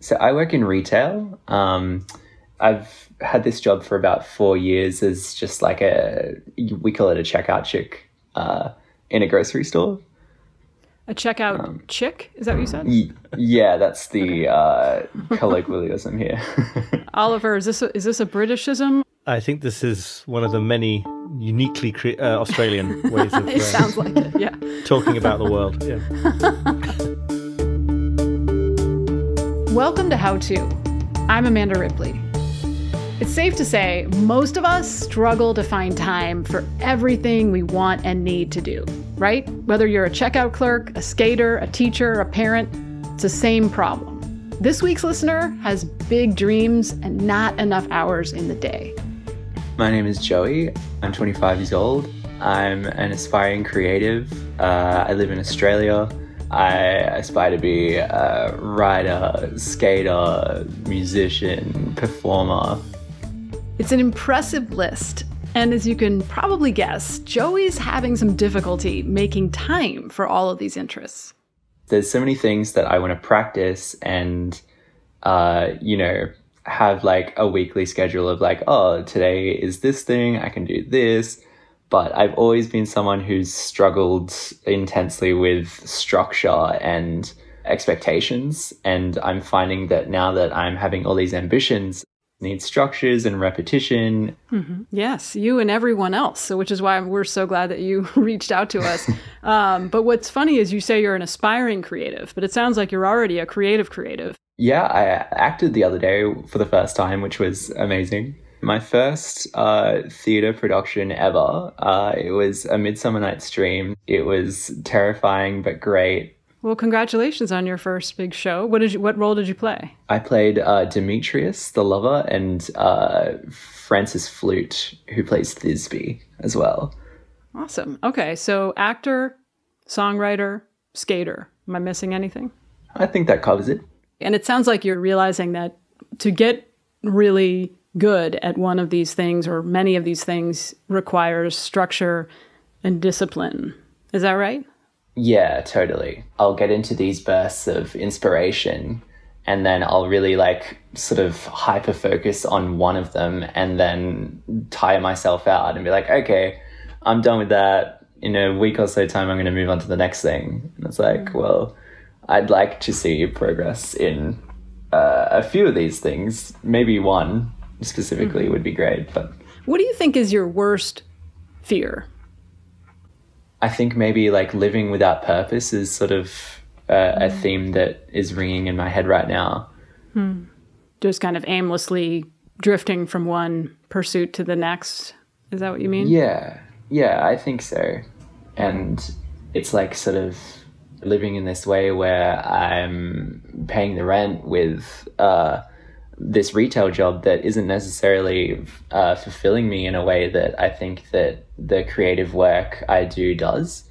So I work in retail. Um, I've had this job for about four years as just like a, we call it a checkout chick uh, in a grocery store. A checkout um, chick? Is that what you said? Y- yeah, that's the uh, colloquialism here. Oliver, is this a, is this a Britishism? I think this is one of the many uniquely cre- uh, Australian ways of. it sounds like it. Yeah. Talking about the world. Yeah. Welcome to How To. I'm Amanda Ripley. It's safe to say most of us struggle to find time for everything we want and need to do, right? Whether you're a checkout clerk, a skater, a teacher, a parent, it's the same problem. This week's listener has big dreams and not enough hours in the day. My name is Joey. I'm 25 years old. I'm an aspiring creative. Uh, I live in Australia. I aspire to be a writer, skater, musician, performer. It's an impressive list. And as you can probably guess, Joey's having some difficulty making time for all of these interests. There's so many things that I want to practice and, uh, you know, have like a weekly schedule of like, oh, today is this thing, I can do this but I've always been someone who's struggled intensely with structure and expectations. And I'm finding that now that I'm having all these ambitions, need structures and repetition. Mm-hmm. Yes, you and everyone else. So, which is why we're so glad that you reached out to us. um, but what's funny is you say you're an aspiring creative, but it sounds like you're already a creative creative. Yeah, I acted the other day for the first time, which was amazing. My first uh, theatre production ever. Uh, it was A Midsummer Night's Dream. It was terrifying but great. Well, congratulations on your first big show. What did you? What role did you play? I played uh, Demetrius, the lover, and uh, Francis Flute, who plays Thisbe as well. Awesome. Okay, so actor, songwriter, skater. Am I missing anything? I think that covers it. And it sounds like you're realizing that to get really good at one of these things or many of these things requires structure and discipline. Is that right? Yeah, totally. I'll get into these bursts of inspiration and then I'll really like sort of hyper focus on one of them and then tire myself out and be like, okay, I'm done with that. In a week or so time, I'm going to move on to the next thing. And it's like, mm-hmm. well, I'd like to see progress in uh, a few of these things, maybe one, specifically mm-hmm. would be great. But what do you think is your worst fear? I think maybe like living without purpose is sort of uh, mm. a theme that is ringing in my head right now. Hmm. Just kind of aimlessly drifting from one pursuit to the next. Is that what you mean? Yeah, yeah, I think so. And it's like sort of living in this way where I'm paying the rent with. Uh, this retail job that isn't necessarily uh, fulfilling me in a way that I think that the creative work I do does.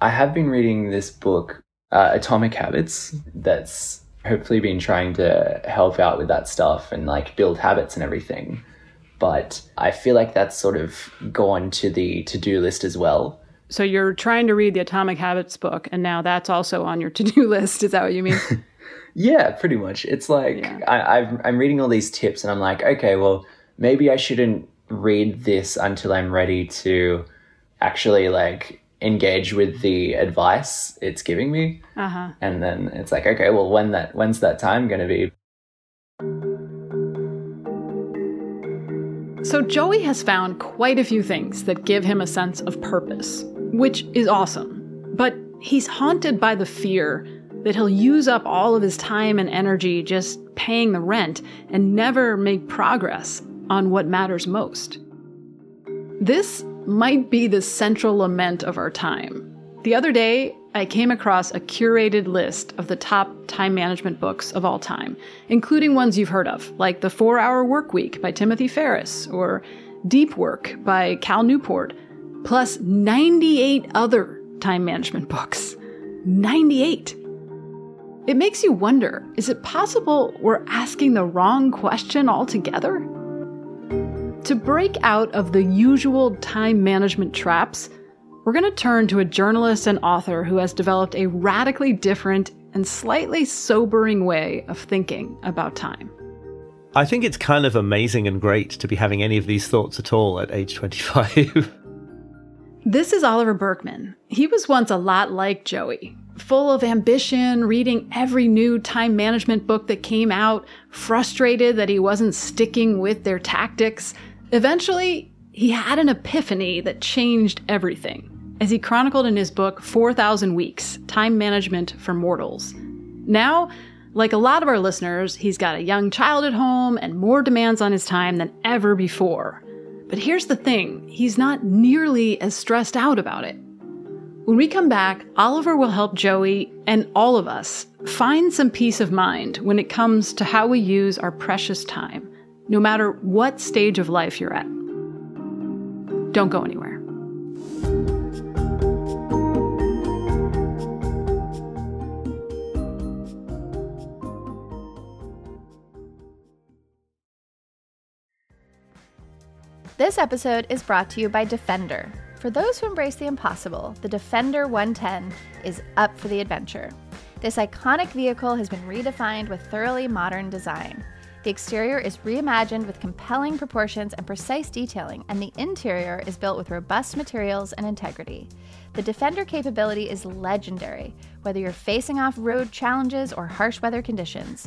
I have been reading this book, uh, Atomic Habits, that's hopefully been trying to help out with that stuff and like build habits and everything. But I feel like that's sort of gone to the to do list as well. So you're trying to read the Atomic Habits book, and now that's also on your to do list. Is that what you mean? Yeah, pretty much. It's like yeah. I, I've, I'm reading all these tips, and I'm like, okay, well, maybe I shouldn't read this until I'm ready to actually like engage with the advice it's giving me. Uh-huh. And then it's like, okay, well, when that when's that time going to be? So Joey has found quite a few things that give him a sense of purpose, which is awesome. But he's haunted by the fear that he'll use up all of his time and energy just paying the rent and never make progress on what matters most. This might be the central lament of our time. The other day, I came across a curated list of the top time management books of all time, including ones you've heard of, like The Four Hour Work Week by Timothy Ferriss or Deep Work by Cal Newport, plus 98 other time management books. 98. It makes you wonder is it possible we're asking the wrong question altogether? To break out of the usual time management traps, we're going to turn to a journalist and author who has developed a radically different and slightly sobering way of thinking about time. I think it's kind of amazing and great to be having any of these thoughts at all at age 25. this is Oliver Burkeman. He was once a lot like Joey, full of ambition, reading every new time management book that came out, frustrated that he wasn't sticking with their tactics. Eventually, he had an epiphany that changed everything as he chronicled in his book 4,000 Weeks Time Management for Mortals. Now, like a lot of our listeners, he's got a young child at home and more demands on his time than ever before. But here's the thing he's not nearly as stressed out about it. When we come back, Oliver will help Joey and all of us find some peace of mind when it comes to how we use our precious time, no matter what stage of life you're at. Don't go anywhere. This episode is brought to you by Defender. For those who embrace the impossible, the Defender 110 is up for the adventure. This iconic vehicle has been redefined with thoroughly modern design. The exterior is reimagined with compelling proportions and precise detailing, and the interior is built with robust materials and integrity. The Defender capability is legendary, whether you're facing off road challenges or harsh weather conditions.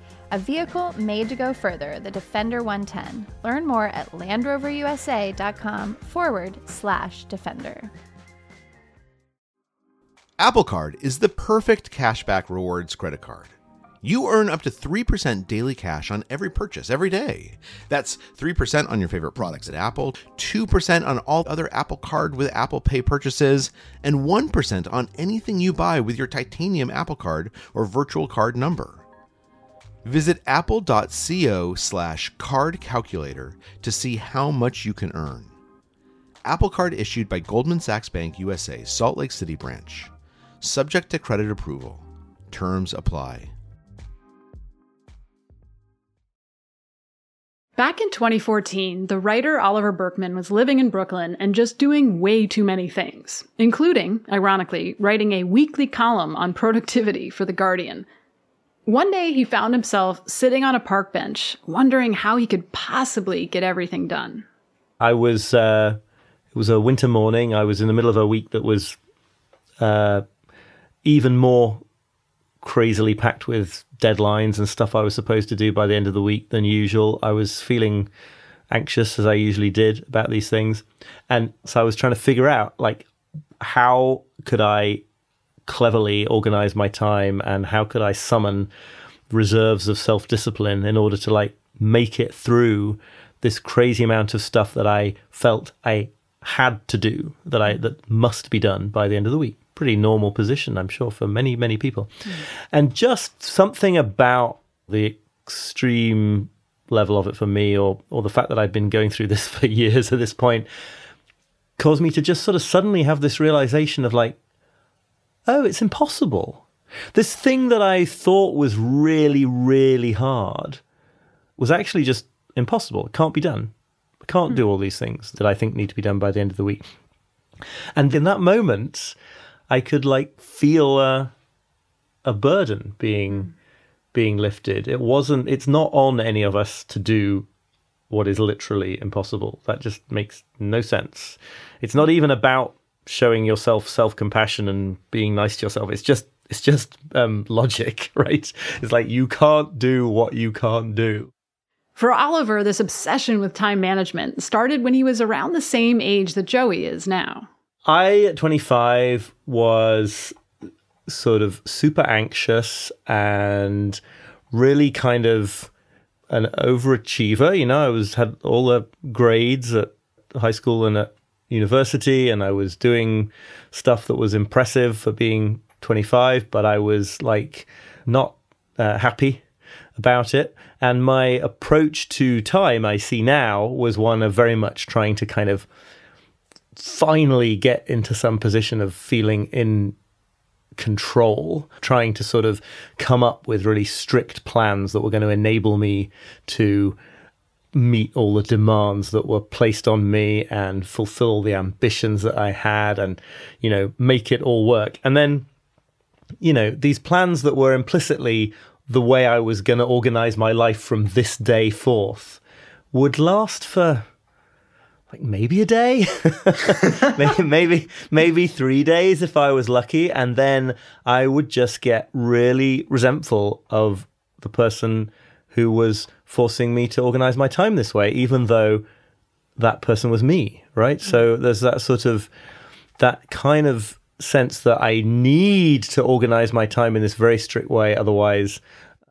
a vehicle made to go further, the Defender 110. Learn more at LandRoverUSA.com forward slash Defender. Apple Card is the perfect cashback rewards credit card. You earn up to 3% daily cash on every purchase every day. That's 3% on your favorite products at Apple, 2% on all other Apple Card with Apple Pay purchases, and 1% on anything you buy with your titanium Apple Card or virtual card number. Visit apple.co slash card calculator to see how much you can earn. Apple Card issued by Goldman Sachs Bank USA, Salt Lake City branch. Subject to credit approval. Terms apply. Back in 2014, the writer Oliver Burkeman was living in Brooklyn and just doing way too many things, including, ironically, writing a weekly column on productivity for The Guardian one day he found himself sitting on a park bench, wondering how he could possibly get everything done. I was, uh, it was a winter morning. I was in the middle of a week that was uh, even more crazily packed with deadlines and stuff I was supposed to do by the end of the week than usual. I was feeling anxious as I usually did about these things. And so I was trying to figure out like how could I cleverly organize my time and how could I summon reserves of self discipline in order to like make it through this crazy amount of stuff that I felt I had to do that I that must be done by the end of the week. Pretty normal position, I'm sure, for many many people. Mm. And just something about the extreme level of it for me, or or the fact that I'd been going through this for years at this point, caused me to just sort of suddenly have this realization of like, oh, it's impossible. This thing that I thought was really, really hard was actually just impossible. It can't be done. I can't hmm. do all these things that I think need to be done by the end of the week. And in that moment, I could like feel a, a burden being hmm. being lifted. It wasn't. It's not on any of us to do what is literally impossible. That just makes no sense. It's not even about showing yourself self compassion and being nice to yourself. It's just it's just um, logic, right? It's like you can't do what you can't do. For Oliver, this obsession with time management started when he was around the same age that Joey is now. I, at 25, was sort of super anxious and really kind of an overachiever. You know, I was had all the grades at high school and at university, and I was doing stuff that was impressive for being 25, but I was like not uh, happy about it. And my approach to time, I see now, was one of very much trying to kind of finally get into some position of feeling in control, trying to sort of come up with really strict plans that were going to enable me to meet all the demands that were placed on me and fulfill the ambitions that I had and, you know, make it all work. And then, you know, these plans that were implicitly the way I was going to organize my life from this day forth would last for like maybe a day, maybe, maybe maybe three days if I was lucky, and then I would just get really resentful of the person who was forcing me to organize my time this way, even though that person was me, right? Mm. So there's that sort of that kind of sense that I need to organize my time in this very strict way, otherwise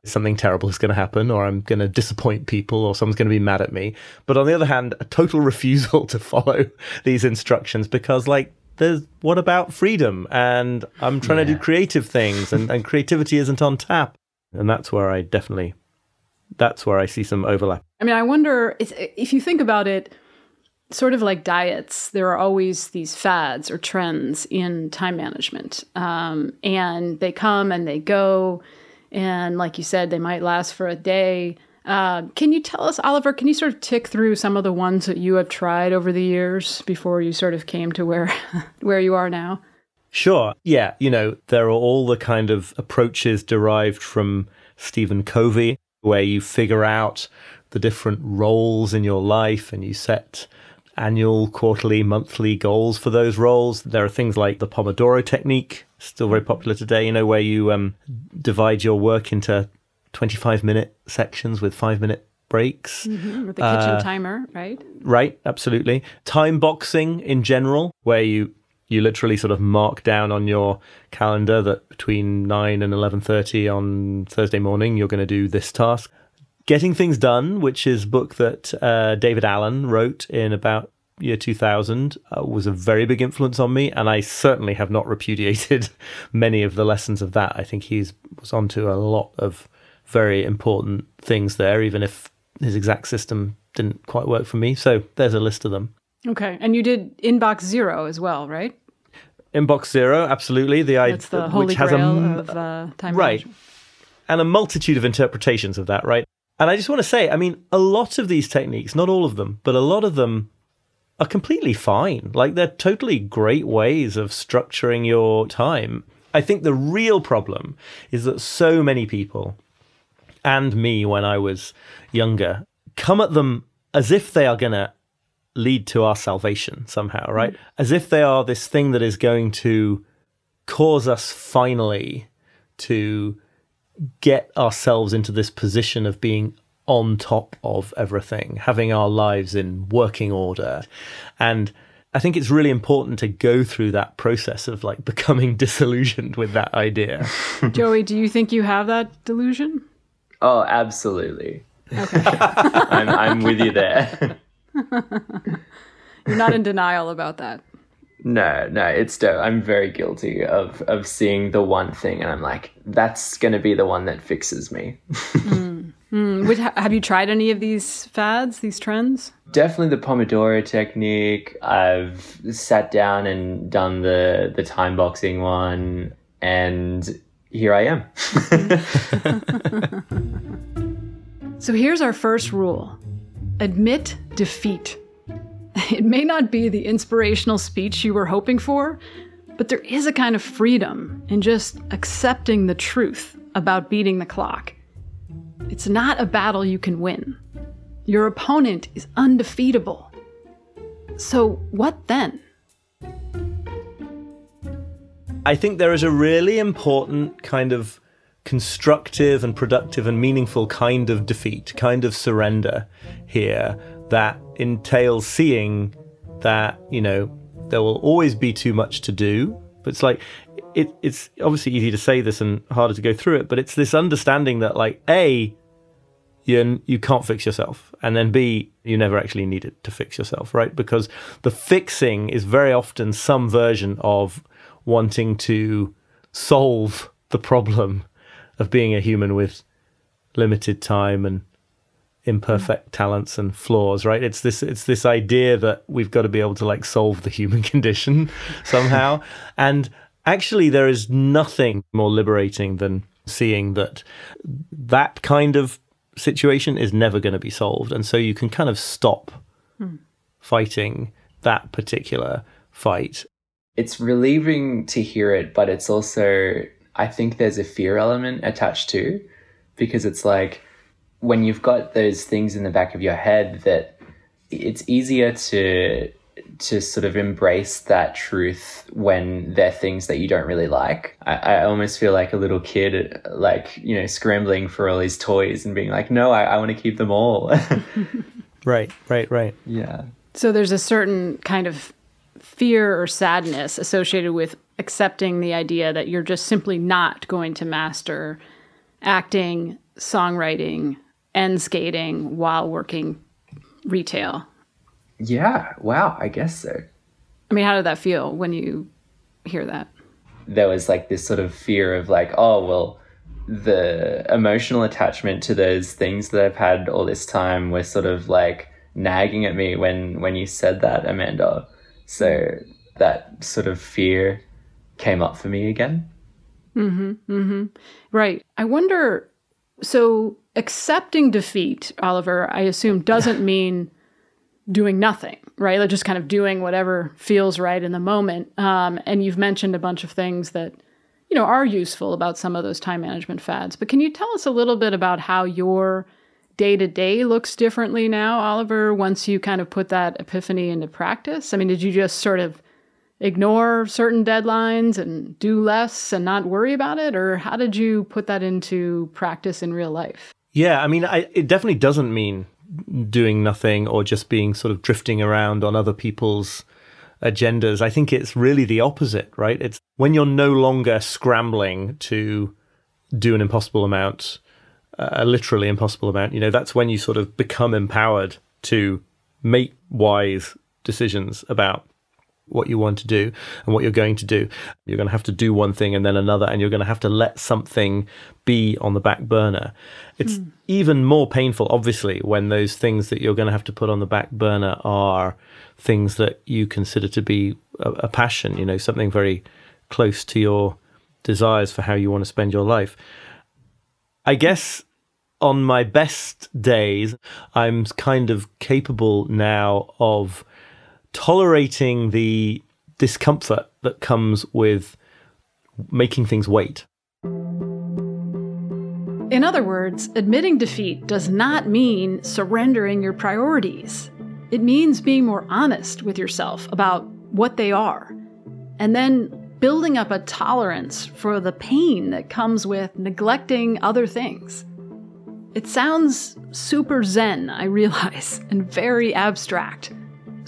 something terrible is going to happen or I'm going to disappoint people or someone's going to be mad at me. But on the other hand, a total refusal to follow these instructions because like there's what about freedom and I'm trying yeah. to do creative things and, and creativity isn't on tap. And that's where I definitely that's where I see some overlap. I mean, I wonder if, if you think about it, sort of like diets, there are always these fads or trends in time management, um, and they come and they go. And like you said, they might last for a day. Uh, can you tell us, Oliver, can you sort of tick through some of the ones that you have tried over the years before you sort of came to where where you are now? Sure. Yeah. You know, there are all the kind of approaches derived from Stephen Covey, where you figure out the different roles in your life and you set annual, quarterly, monthly goals for those roles. There are things like the Pomodoro technique, still very popular today, you know, where you um, divide your work into 25 minute sections with five minute breaks. Mm-hmm, with the kitchen uh, timer, right? Right, absolutely. Time boxing in general, where you you literally sort of mark down on your calendar that between 9 and 11.30 on thursday morning you're going to do this task. Getting Things Done, which is book that uh, David Allen wrote in about year 2000 uh, was a very big influence on me and i certainly have not repudiated many of the lessons of that. I think he was onto a lot of very important things there even if his exact system didn't quite work for me. So there's a list of them okay and you did inbox zero as well right inbox zero absolutely the That's the which has a of uh, time right management. and a multitude of interpretations of that right and I just want to say, I mean, a lot of these techniques, not all of them, but a lot of them are completely fine. Like they're totally great ways of structuring your time. I think the real problem is that so many people, and me when I was younger, come at them as if they are going to lead to our salvation somehow, right? Mm. As if they are this thing that is going to cause us finally to get ourselves into this position of being on top of everything, having our lives in working order. And I think it's really important to go through that process of like becoming disillusioned with that idea. Joey, do you think you have that delusion? Oh, absolutely. Okay. I'm, I'm with you there. You're not in denial about that. No, no, it's dope. I'm very guilty of of seeing the one thing, and I'm like, that's going to be the one that fixes me. mm. Mm, which, have you tried any of these fads, these trends? Definitely the Pomodoro technique. I've sat down and done the the time boxing one, and here I am. so here's our first rule: admit defeat. It may not be the inspirational speech you were hoping for, but there is a kind of freedom in just accepting the truth about beating the clock. It's not a battle you can win. Your opponent is undefeatable. So, what then? I think there is a really important kind of constructive and productive and meaningful kind of defeat, kind of surrender here that entails seeing that, you know, there will always be too much to do. But it's like, it, it's obviously easy to say this and harder to go through it, but it's this understanding that, like, A, you, you can't fix yourself. And then B, you never actually needed to fix yourself, right? Because the fixing is very often some version of wanting to solve the problem of being a human with limited time and imperfect talents and flaws right it's this it's this idea that we've got to be able to like solve the human condition somehow and actually there is nothing more liberating than seeing that that kind of situation is never going to be solved. And so you can kind of stop hmm. fighting that particular fight. It's relieving to hear it, but it's also, I think there's a fear element attached to because it's like when you've got those things in the back of your head that it's easier to to sort of embrace that truth when they're things that you don't really like. I, I, almost feel like a little kid, like, you know, scrambling for all these toys and being like, no, I, I want to keep them all. right, right, right. Yeah. So there's a certain kind of fear or sadness associated with accepting the idea that you're just simply not going to master acting, songwriting, and skating while working retail yeah, wow, I guess so. I mean, how did that feel when you hear that? There was like this sort of fear of like, oh, well, the emotional attachment to those things that I've had all this time was sort of like nagging at me when when you said that, Amanda. So that sort of fear came up for me again. Mm-hmm, mm-hmm. Right. I wonder so accepting defeat, Oliver, I assume doesn't mean doing nothing, right? Like just kind of doing whatever feels right in the moment. Um, and you've mentioned a bunch of things that, you know, are useful about some of those time management fads. But can you tell us a little bit about how your day to day looks differently now, Oliver, once you kind of put that epiphany into practice? I mean, did you just sort of ignore certain deadlines and do less and not worry about it? Or how did you put that into practice in real life? Yeah, I mean, I, it definitely doesn't mean doing nothing or just being sort of drifting around on other people's agendas. I think it's really the opposite, right? It's when you're no longer scrambling to do an impossible amount, uh, a literally impossible amount, you know, that's when you sort of become empowered to make wise decisions about what you want to do and what you're going to do. You're going to have to do one thing and then another, and you're going to have to let something be on the back burner. It's mm. even more painful, obviously, when those things that you're going to have to put on the back burner are things that you consider to be a, a passion, you know, something very close to your desires for how you want to spend your life. I guess on my best days, I'm kind of capable now of tolerating the discomfort that comes with making things wait. In other words, admitting defeat does not mean surrendering your priorities. It means being more honest with yourself about what they are, and then building up a tolerance for the pain that comes with neglecting other things. It sounds super zen, I realize, and very abstract.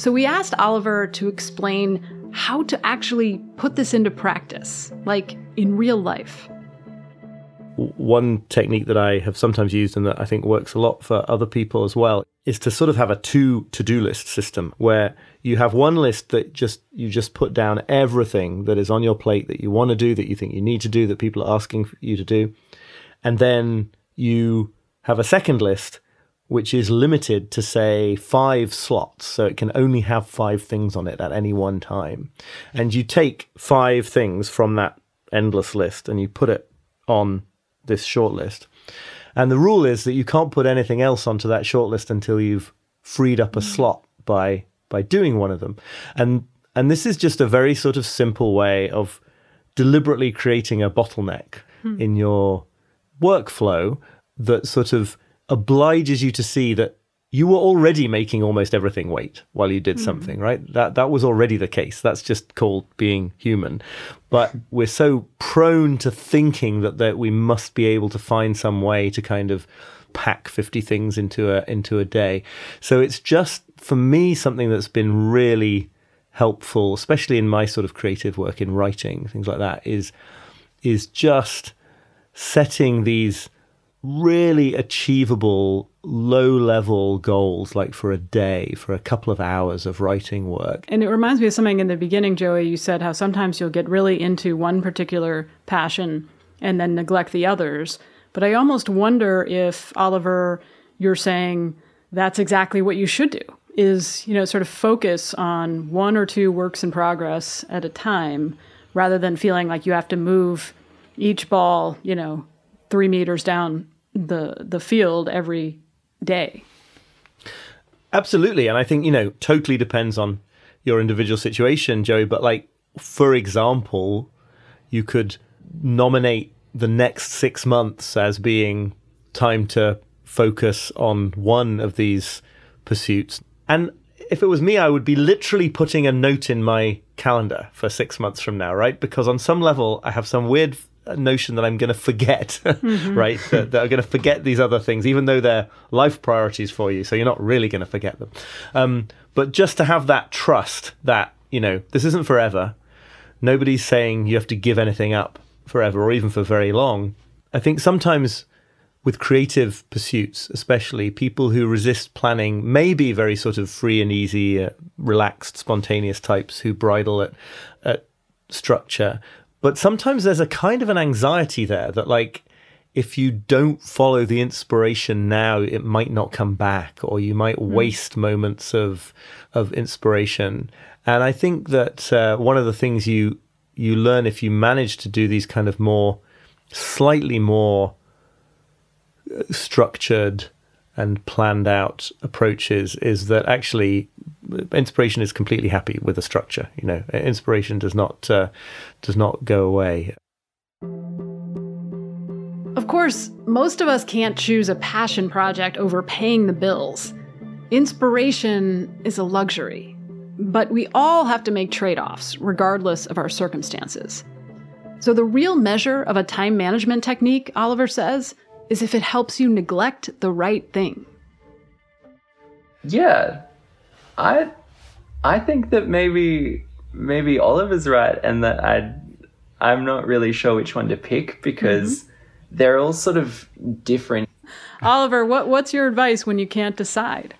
So we asked Oliver to explain how to actually put this into practice, like in real life. One technique that I have sometimes used and that I think works a lot for other people as well is to sort of have a two to-do list system where you have one list that just you just put down everything that is on your plate that you want to do that you think you need to do that people are asking you to do and then you have a second list which is limited to say five slots. So it can only have five things on it at any one time. And you take five things from that endless list and you put it on this short list. And the rule is that you can't put anything else onto that short list until you've freed up a mm. slot by by doing one of them. And and this is just a very sort of simple way of deliberately creating a bottleneck hmm. in your workflow that sort of obliges you to see that you were already making almost everything wait while you did hmm. something, right? That that was already the case. That's just called being human. But we're so prone to thinking that that we must be able to find some way to kind of pack 50 things into a into a day. So it's just for me something that's been really helpful, especially in my sort of creative work in writing, things like that, is is just setting these really achievable low level goals like for a day for a couple of hours of writing work And it reminds me of something in the beginning, Joey. You said how sometimes you'll get really into one particular passion and then neglect the others. But I almost wonder if, Oliver, you're saying that's exactly what you should do is, you know, sort of focus on one or two works in progress at a time rather than feeling like you have to move each ball, you know, three meters down the the field every day. Absolutely. And I think, you know, totally depends on your individual situation, Joey. But like, for example, you could nominate the next six months as being time to focus on one of these pursuits. And if it was me, I would be literally putting a note in my calendar for six months from now, right? Because on some level, I have some weird notion that I'm going to forget, right? that, that I'm going to forget these other things, even though they're life priorities for you. So you're not really going to forget them. Um, but just to have that trust that, you know, this isn't forever. Nobody's saying you have to give anything up forever or even for very long. I think sometimes with creative pursuits, especially people who resist planning, may be very sort of free and easy, uh, relaxed, spontaneous types who bridle at, at structure. But sometimes there's a kind of an anxiety there that, like, if you don't follow the inspiration now, it might not come back, or you might waste moments of of inspiration. And I think that uh, one of the things you you learn if you manage to do these kind of more slightly more structured and planned out approaches is that actually inspiration is completely happy with the structure you know inspiration does not uh, does not go away Of course, most of us can't choose a passion project over paying the bills. Inspiration is a luxury, but we all have to make trade offs, regardless of our circumstances. So, the real measure of a time management technique, Oliver says, is if it helps you neglect the right thing. Yeah, I I think that maybe maybe Oliver's right, and that I I'm not really sure which one to pick because mm-hmm. they're all sort of different. Oliver, what, what's your advice when you can't decide?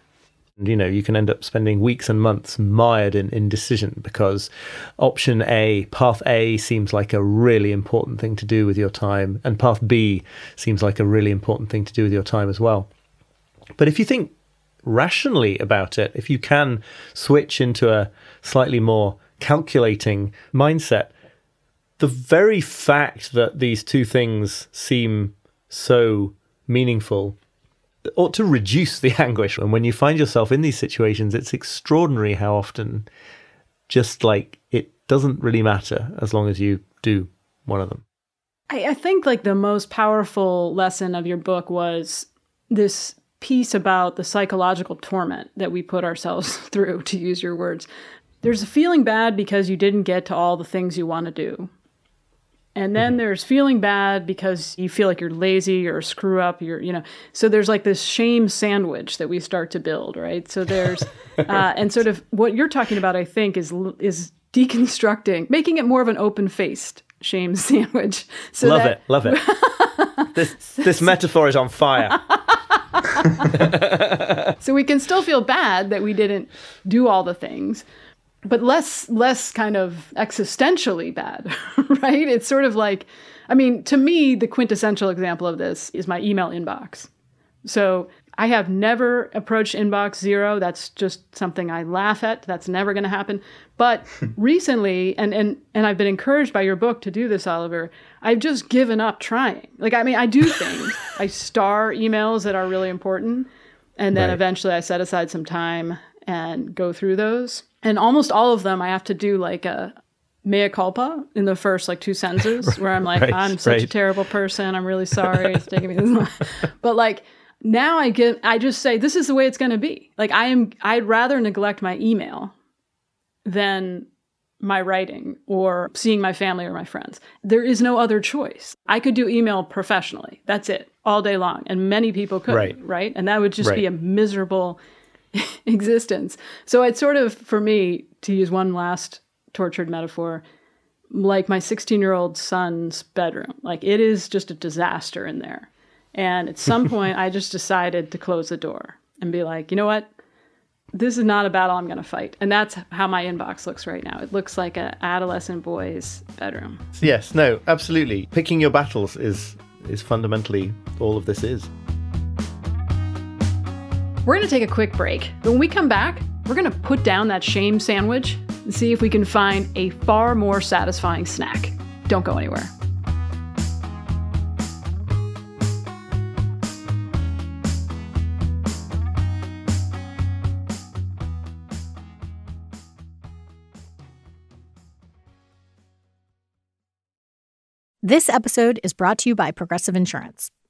You know you can end up spending weeks and months mired in indecision because option a path a seems like a really important thing to do with your time and path b seems like a really important thing to do with your time as well. But if you think rationally about it if you can switch into a slightly more calculating mindset the very fact that these two things seem so meaningful ought to reduce the anguish. And when you find yourself in these situations, it's extraordinary how often just like it doesn't really matter as long as you do one of them. I, I think like the most powerful lesson of your book was this piece about the psychological torment that we put ourselves through, to use your words. There's a feeling bad because you didn't get to all the things you want to do. And then there's feeling bad because you feel like you're lazy or screw up. You're, you know, so there's like this shame sandwich that we start to build, right? So there's, uh, and sort of what you're talking about, I think, is is deconstructing, making it more of an open faced shame sandwich. So love that, it, love it. this this metaphor is on fire. so we can still feel bad that we didn't do all the things but less less kind of existentially bad right it's sort of like i mean to me the quintessential example of this is my email inbox So I have never approached inbox zero. That's just something I laugh at. That's never going to happen. But recently, and, and, and I've been encouraged by your book to do this, Oliver, I've just given up trying. Like, I mean, I do things. I star emails that are really important. And then Right. eventually I set aside some time and go through those. And almost all of them, I have to do like a mea culpa in the first like two sentences where I'm like, Right, I'm such a terrible person. I'm really sorry. It's taking me this long. But like now I get, I just say, this is the way it's going to be. Like I am, I'd rather neglect my email than my writing or seeing my family or my friends. There is no other choice. I could do email professionally. That's it all day long. And many people could, Right. right? And that would just be a miserable existence. So it's sort of, for me, to use one last tortured metaphor, like my 16 year old son's bedroom. Like it is just a disaster in there. And at some point, I just decided to close the door and be like, you know what? This is not a battle I'm going to fight. And that's how my inbox looks right now. It looks like an adolescent boy's bedroom. Yes, no, absolutely. Picking your battles is is fundamentally all of this is. We're going to take a quick break. When we come back, we're going to put down that shame sandwich and see if we can find a far more satisfying snack. Don't go anywhere. This episode is brought to you by Progressive Insurance.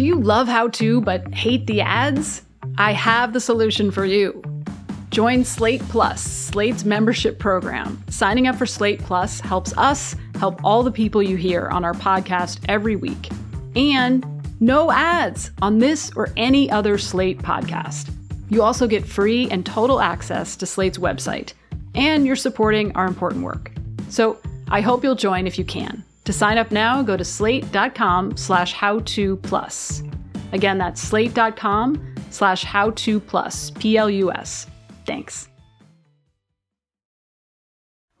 Do you love how to but hate the ads? I have the solution for you. Join Slate Plus, Slate's membership program. Signing up for Slate Plus helps us help all the people you hear on our podcast every week. And no ads on this or any other Slate podcast. You also get free and total access to Slate's website, and you're supporting our important work. So I hope you'll join if you can. To sign up now, go to slate.com slash how to plus. Again, that's slate.com slash how to plus, P L U S. Thanks.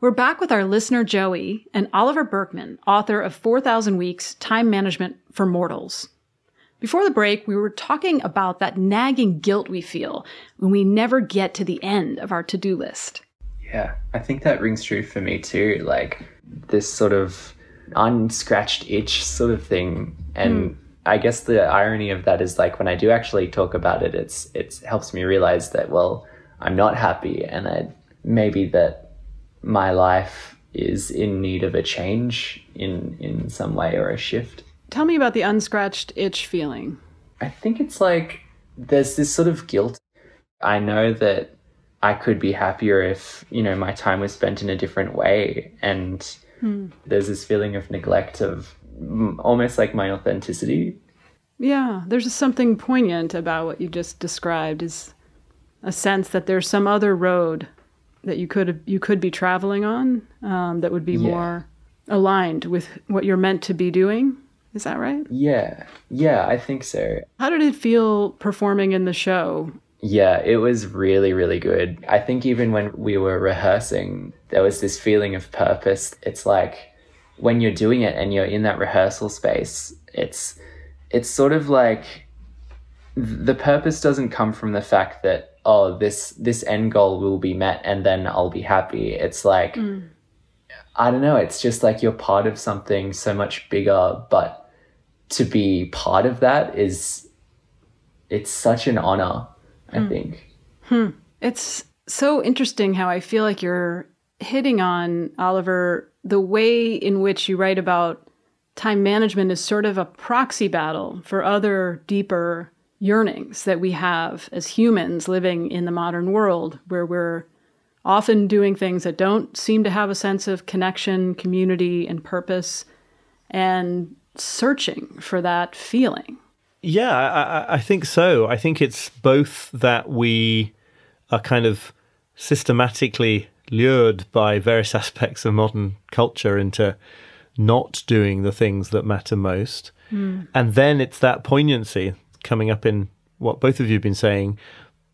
We're back with our listener Joey and Oliver Burkeman, author of 4,000 Weeks Time Management for Mortals. Before the break, we were talking about that nagging guilt we feel when we never get to the end of our to do list. Yeah, I think that rings true for me too. Like this sort of unscratched itch sort of thing. And hmm. I guess the irony of that is like when I do actually talk about it, it's it helps me realize that well, I'm not happy and I maybe that my life is in need of a change in in some way or a shift. Tell me about the unscratched itch feeling. I think it's like there's this sort of guilt. I know that I could be happier if, you know, my time was spent in a different way. And there's this feeling of neglect of almost like my authenticity. Yeah, there's just something poignant about what you just described is a sense that there's some other road that you could you could be traveling on um, that would be Yeah. more aligned with what you're meant to be doing. Is that right? Yeah. Yeah, I think so. How did it feel performing in the show Yeah, it was really, really good. I think even when we were rehearsing, there was this feeling of purpose. It's like when you're doing it and you're in that rehearsal space, it's it's sort of like the purpose doesn't come from the fact that oh this this end goal will be met and then I'll be happy. It's like mm. I don't know, it's just like you're part of something so much bigger, but to be part of that is it's such an honor, I mm. think. Hmm. It's so interesting how I feel like you're hitting on Oliver the way in which you write about time management is sort of a proxy battle for other deeper yearnings that we have as humans living in the modern world where we're often doing things that don't seem to have a sense of connection, community, and purpose, and searching for that feeling. Yeah, I, I, think so. I think it's both that we are kind of systematically lured by various aspects of modern culture into not doing the things that matter most. Mm. And then it's that poignancy coming up in what both of you have been saying.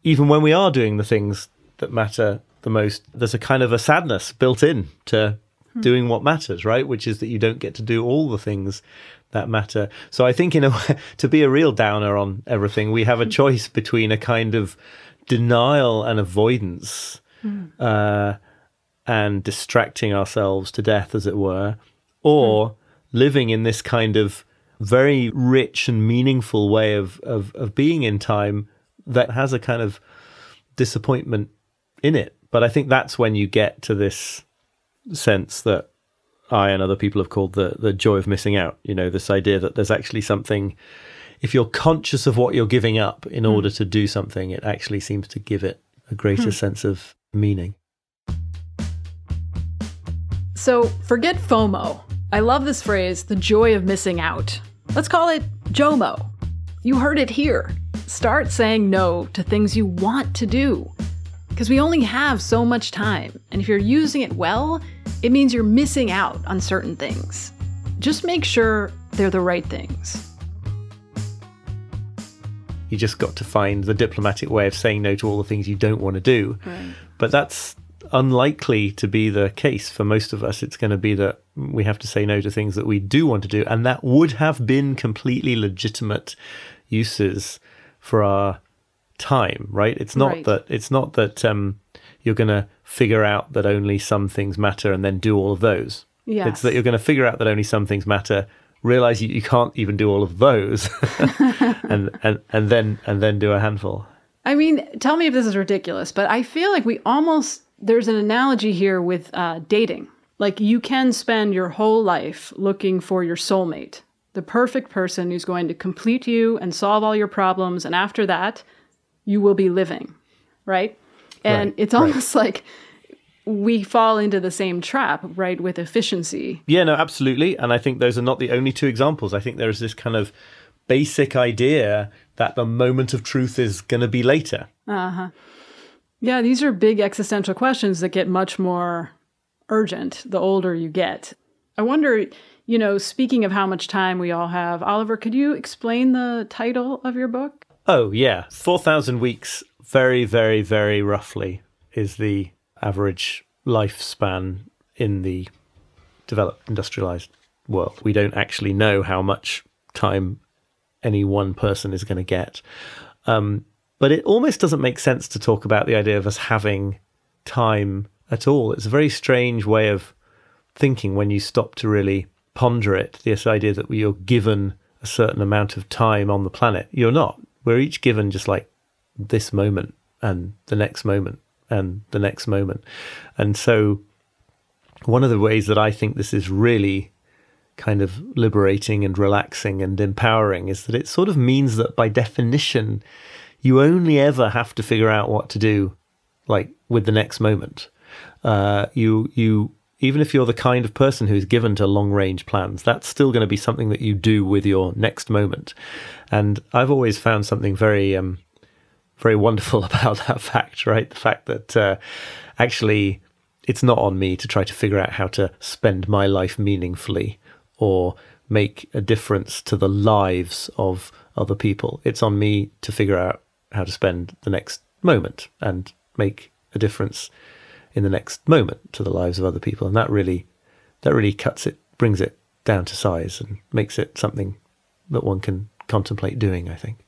Even when we are doing the things that matter the most, there's a kind of a sadness built in to mm. doing what matters, right? Which is that you don't get to do all the things that matter. So I think, in a way, to be a real downer on everything, we have a hmm. choice between a kind of denial and avoidance. Mm. Uh, and distracting ourselves to death, as it were, or mm. living in this kind of very rich and meaningful way of, of, of being in time that has a kind of disappointment in it. But I think that's when you get to this sense that I and other people have called the the joy of missing out. You know, this idea that there's actually something. If you're conscious of what you're giving up in mm. order to do something, it actually seems to give it a greater mm. sense of meaning. So forget FOMO. I love this phrase, the joy of missing out. Let's call it JOMO. You heard it here. Start saying no to things you want to do. Because we only have so much time, and if you're using it well, it means you're missing out on certain things. Just make sure they're the right things. You just got to find the diplomatic way of saying no to all the things you don't want to do. Right. But that's unlikely to be the case for most of us. It's going to be that we have to say no to things that we do want to do, and that would have been completely legitimate uses for our time, right? It's not right. that it's not that um, you're going to figure out that only some things matter and then do all of those. Yes. It's that you're going to figure out that only some things matter, realize you, you can't even do all of those, and, and and then and then do a handful. I mean, tell me if this is ridiculous, but I feel like we almost there's an analogy here with uh, dating. Like you can spend your whole life looking for your soulmate, the perfect person who's going to complete you and solve all your problems. And after that, you will be living, right? And right, it's almost right. like we fall into the same trap, right, with efficiency. Yeah, no, absolutely. And I think those are not the only two examples. I think there is this kind of basic idea that the moment of truth is going to be later. Uh huh. Yeah, these are big existential questions that get much more urgent the older you get. I wonder, you know, speaking of how much time we all have, Oliver, could you explain the title of your book? Oh, yeah. 4,000 weeks, very, very, very roughly, is the average lifespan in the developed industrialized world. We don't actually know how much time any one person is going to get. Um, but it almost doesn't make sense to talk about the idea of us having time at all. It's a very strange way of thinking when you stop to really ponder it. This idea that you're given a certain amount of time on the planet. You're not. We're each given just like this moment and the next moment and the next moment. And so, one of the ways that I think this is really kind of liberating and relaxing and empowering is that it sort of means that by definition, you only ever have to figure out what to do, like with the next moment. Uh, you you even if you're the kind of person who's given to long range plans, that's still going to be something that you do with your next moment. And I've always found something very um, very wonderful about that fact, right? The fact that uh, actually it's not on me to try to figure out how to spend my life meaningfully or make a difference to the lives of other people. It's on me to figure out how to spend the next moment and make a difference in the next moment to the lives of other people. And that really, that really cuts it, brings it down to size and makes it something that one can contemplate doing, I think.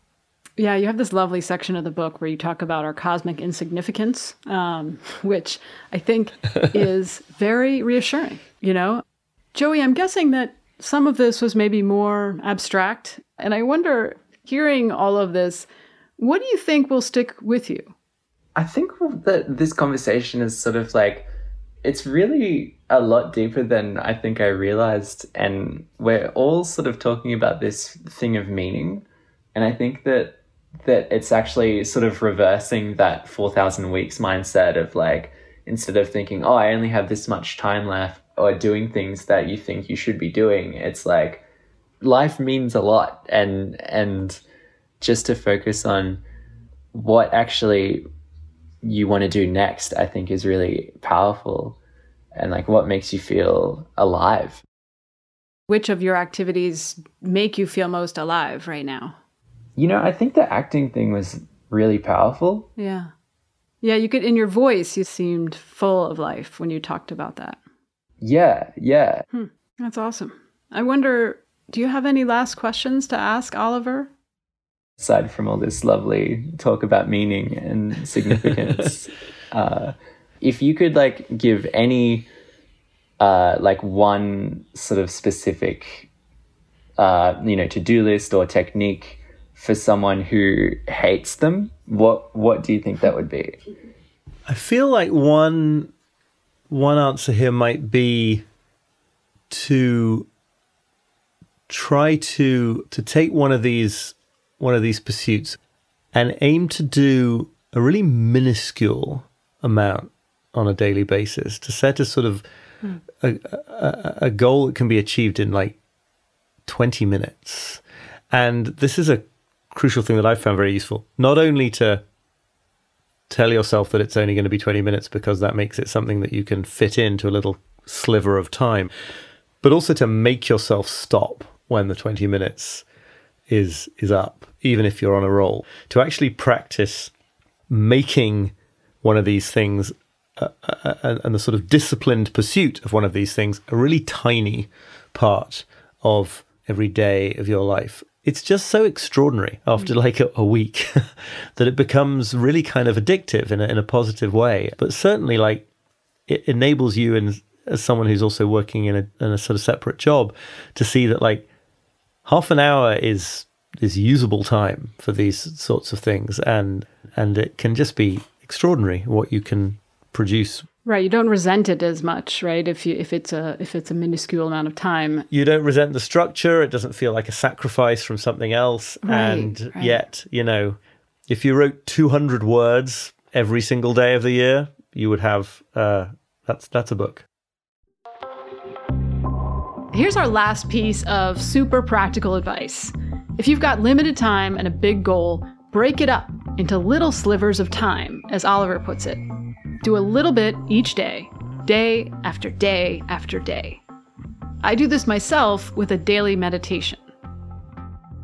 Yeah, you have this lovely section of the book where you talk about our cosmic insignificance, um, which I think is very reassuring. You know, Joey, I'm guessing that some of this was maybe more abstract. And I wonder, hearing all of this, what do you think will stick with you? I think that this conversation is sort of like, it's really a lot deeper than I think I realized. And we're all sort of talking about this thing of meaning. And I think that that it's actually sort of reversing that 4,000 weeks mindset of like, instead of thinking, oh, I only have this much time left, or doing things that you think you should be doing, it's like life means a lot. And, and just to focus on what actually you want to do next, I think is really powerful and like what makes you feel alive. Which of your activities make you feel most alive right now? You know, I think the acting thing was really powerful. Yeah. Yeah, you could in your voice you seemed full of life when you talked about that. Yeah, yeah. Hmm, that's awesome. I wonder, do you have any last questions to ask Oliver? Aside from all this lovely talk about meaning and significance, uh, if you could like give any uh, like one sort of specific uh, you know to-do list or technique for someone who hates them, what what do you think that would be? I feel like one one answer here might be to try to to take one of these one of these pursuits and aim to do a really minuscule amount on a daily basis to set a sort of mm. a, a, a goal that can be achieved in like 20 minutes and this is a crucial thing that I've found very useful. Not only to tell yourself that it's only going to be 20 minutes because that makes it something that you can fit into a little sliver of time, but also to make yourself stop when the 20 minutes is is up, even if you're on a roll. To actually practice making one of these things uh, uh, and the sort of disciplined pursuit of one of these things a really tiny part of every day of your life it's just so extraordinary after mm. like a, a week that it becomes really kind of addictive in a, in a positive way. But certainly, like it enables you and as someone who's also working in a, in a sort of separate job to see that like half an hour is is usable time for these sorts of things and and it can just be extraordinary what you can produce Right, you don't resent it as much, right? If you if it's a if it's a minuscule amount of time. You don't resent the structure, it doesn't feel like a sacrifice from something else right, and right. yet, you know, if you wrote 200 words every single day of the year, you would have uh that's that's a book. Here's our last piece of super practical advice. If you've got limited time and a big goal, break it up into little slivers of time, as Oliver puts it. Do a little bit each day, day after day after day. I do this myself with a daily meditation.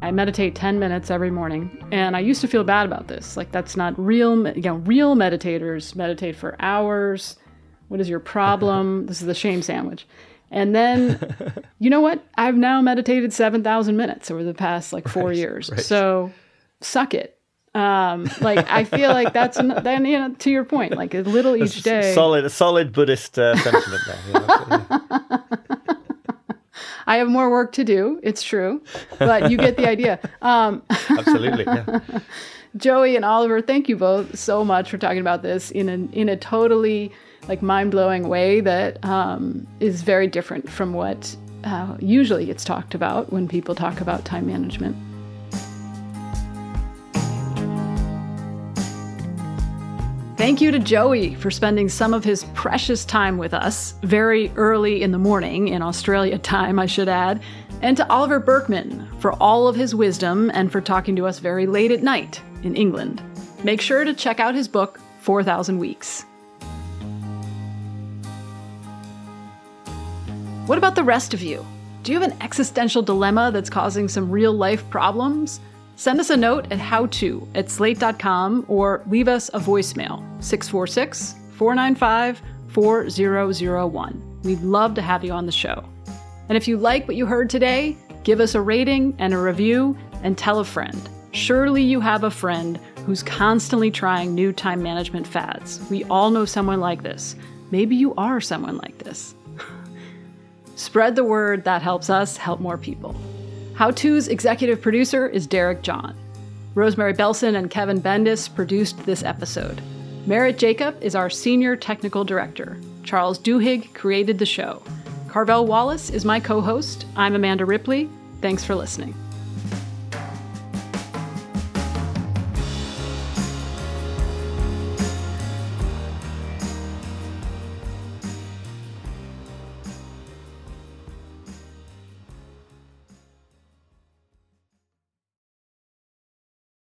I meditate 10 minutes every morning, and I used to feel bad about this. Like that's not real, you know, real meditators meditate for hours. What is your problem? this is the shame sandwich. And then, you know what? I've now meditated 7,000 minutes over the past like four right, years. Right. So suck it. Um, like I feel like that's then you know to your point, like a little each day. Solid, a solid Buddhist uh, sentiment there. Yeah, I have more work to do. It's true, but you get the idea. Um, Absolutely. Yeah. Joey and Oliver, thank you both so much for talking about this in a in a totally like mind blowing way that um, is very different from what uh, usually gets talked about when people talk about time management. Thank you to Joey for spending some of his precious time with us, very early in the morning, in Australia time, I should add, and to Oliver Burkeman for all of his wisdom and for talking to us very late at night in England. Make sure to check out his book, 4,000 Weeks. What about the rest of you? Do you have an existential dilemma that's causing some real life problems? Send us a note at howto at slate.com or leave us a voicemail 646 495 4001. We'd love to have you on the show. And if you like what you heard today, give us a rating and a review and tell a friend. Surely you have a friend who's constantly trying new time management fads. We all know someone like this. Maybe you are someone like this. Spread the word, that helps us help more people. How To's executive producer is Derek John. Rosemary Belson and Kevin Bendis produced this episode. Merritt Jacob is our senior technical director. Charles Duhigg created the show. Carvel Wallace is my co host. I'm Amanda Ripley. Thanks for listening.